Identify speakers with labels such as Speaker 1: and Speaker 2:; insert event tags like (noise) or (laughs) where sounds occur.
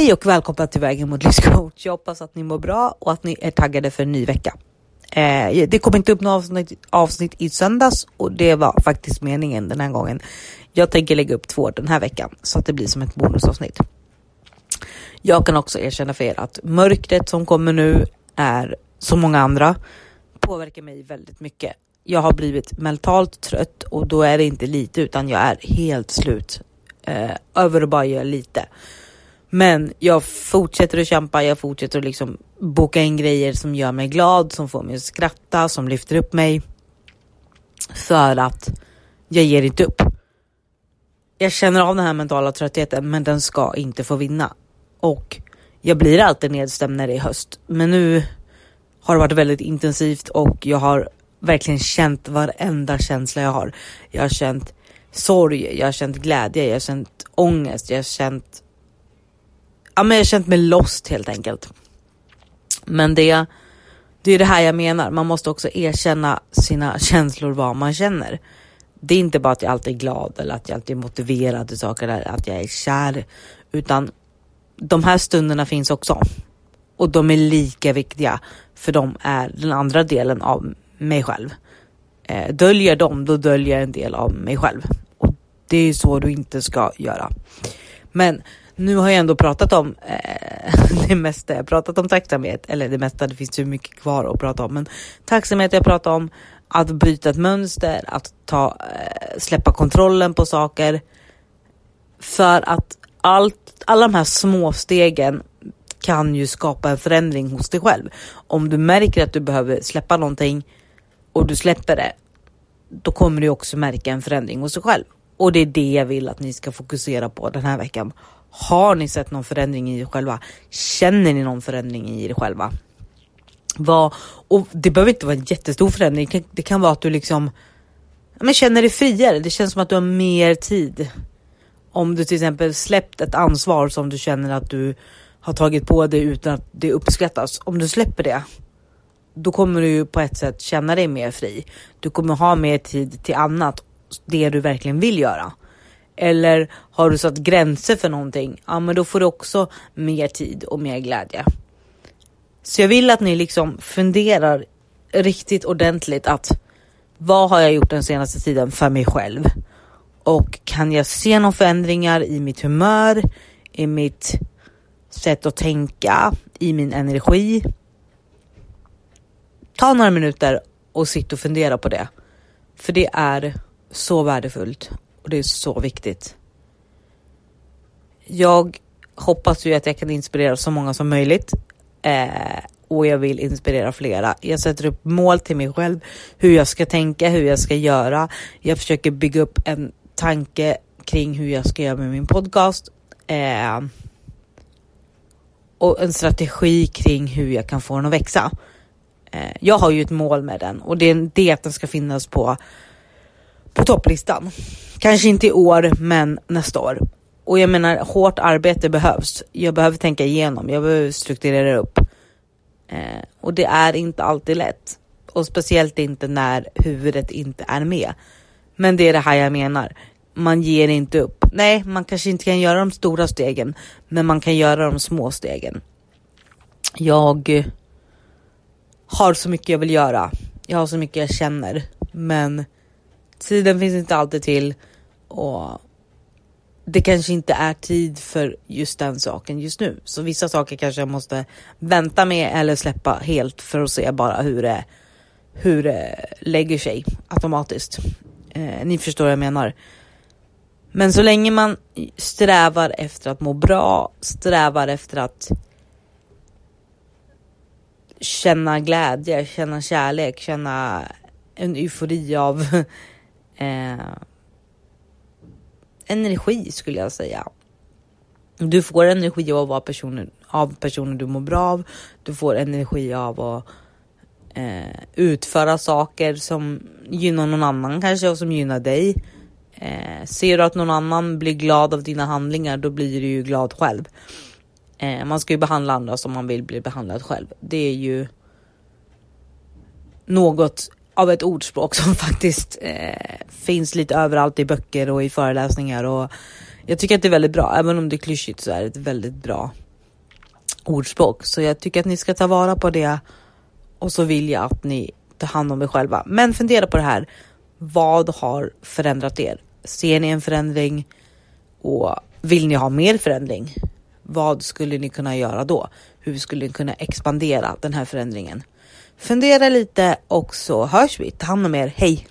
Speaker 1: Hej och välkomna till Vägen mot livscoach. Jag hoppas att ni mår bra och att ni är taggade för en ny vecka. Eh, det kom inte upp något avsnitt, avsnitt i söndags och det var faktiskt meningen den här gången. Jag tänker lägga upp två den här veckan så att det blir som ett bonusavsnitt. Jag kan också erkänna för er att mörkret som kommer nu är som många andra påverkar mig väldigt mycket. Jag har blivit mentalt trött och då är det inte lite utan jag är helt slut eh, över att bara göra lite. Men jag fortsätter att kämpa, jag fortsätter att liksom boka in grejer som gör mig glad, som får mig att skratta, som lyfter upp mig. För att jag ger inte upp. Jag känner av den här mentala tröttheten, men den ska inte få vinna. Och jag blir alltid nedstämd när det är höst. Men nu har det varit väldigt intensivt och jag har verkligen känt varenda känsla jag har. Jag har känt sorg, jag har känt glädje, jag har känt ångest, jag har känt ja, men jag har känt mig lost helt enkelt. Men det, det är det här jag menar. Man måste också erkänna sina känslor, vad man känner. Det är inte bara att jag alltid är glad eller att jag alltid är motiverad till saker eller att jag är kär, utan de här stunderna finns också och de är lika viktiga för de är den andra delen av mig själv. Eh, döljer dem, då döljer en del av mig själv och det är så du inte ska göra. Men nu har jag ändå pratat om eh, (laughs) det mesta. Jag pratat om tacksamhet, eller det mesta, det finns ju mycket kvar att prata om. Men tacksamhet jag pratat om, att bryta ett mönster, att ta, eh, släppa kontrollen på saker. För att allt, alla de här små stegen kan ju skapa en förändring hos dig själv. Om du märker att du behöver släppa någonting och du släpper det, då kommer du också märka en förändring hos dig själv. Och det är det jag vill att ni ska fokusera på den här veckan. Har ni sett någon förändring i er själva? Känner ni någon förändring i er själva? Vad, och det behöver inte vara en jättestor förändring. Det kan, det kan vara att du liksom men känner dig friare. Det känns som att du har mer tid. Om du till exempel släppt ett ansvar som du känner att du har tagit på dig utan att det uppskattas. Om du släpper det, då kommer du ju på ett sätt känna dig mer fri. Du kommer ha mer tid till annat, det du verkligen vill göra. Eller har du satt gränser för någonting, ja men då får du också mer tid och mer glädje. Så jag vill att ni liksom funderar riktigt ordentligt att vad har jag gjort den senaste tiden för mig själv? Och kan jag se några förändringar i mitt humör, i mitt sätt att tänka, i min energi? Ta några minuter och sitt och fundera på det. För det är så värdefullt och det är så viktigt. Jag hoppas ju att jag kan inspirera så många som möjligt eh, och jag vill inspirera flera. Jag sätter upp mål till mig själv, hur jag ska tänka, hur jag ska göra. Jag försöker bygga upp en tanke kring hur jag ska göra med min podcast. Eh, och en strategi kring hur jag kan få den att växa. Eh, jag har ju ett mål med den och det är det att den ska finnas på på topplistan. Kanske inte i år, men nästa år. Och jag menar, hårt arbete behövs. Jag behöver tänka igenom, jag behöver strukturera upp. Eh, och det är inte alltid lätt. Och speciellt inte när huvudet inte är med. Men det är det här jag menar. Man ger inte upp. Nej, man kanske inte kan göra de stora stegen, men man kan göra de små stegen. Jag eh, har så mycket jag vill göra. Jag har så mycket jag känner, men tiden finns inte alltid till och det kanske inte är tid för just den saken just nu. Så vissa saker kanske jag måste vänta med eller släppa helt för att se bara hur det, hur det lägger sig automatiskt. Eh, ni förstår vad jag menar. Men så länge man strävar efter att må bra, strävar efter att känna glädje, känna kärlek, känna en eufori av (laughs) eh, energi skulle jag säga. Du får energi av att vara personer, av personer du mår bra av. Du får energi av att eh, utföra saker som gynnar någon annan kanske och som gynnar dig. Eh, ser du att någon annan blir glad av dina handlingar, då blir du ju glad själv. Eh, man ska ju behandla andra som man vill bli behandlad själv. Det är ju något av ett ordspråk som (laughs) faktiskt eh, finns lite överallt i böcker och i föreläsningar och jag tycker att det är väldigt bra. Även om det är klyschigt så är det ett väldigt bra ordspråk. Så jag tycker att ni ska ta vara på det och så vill jag att ni tar hand om er själva. Men fundera på det här. Vad har förändrat er? Ser ni en förändring och vill ni ha mer förändring? Vad skulle ni kunna göra då? Hur skulle ni kunna expandera den här förändringen? Fundera lite och så hörs vi. Ta hand om er. Hej!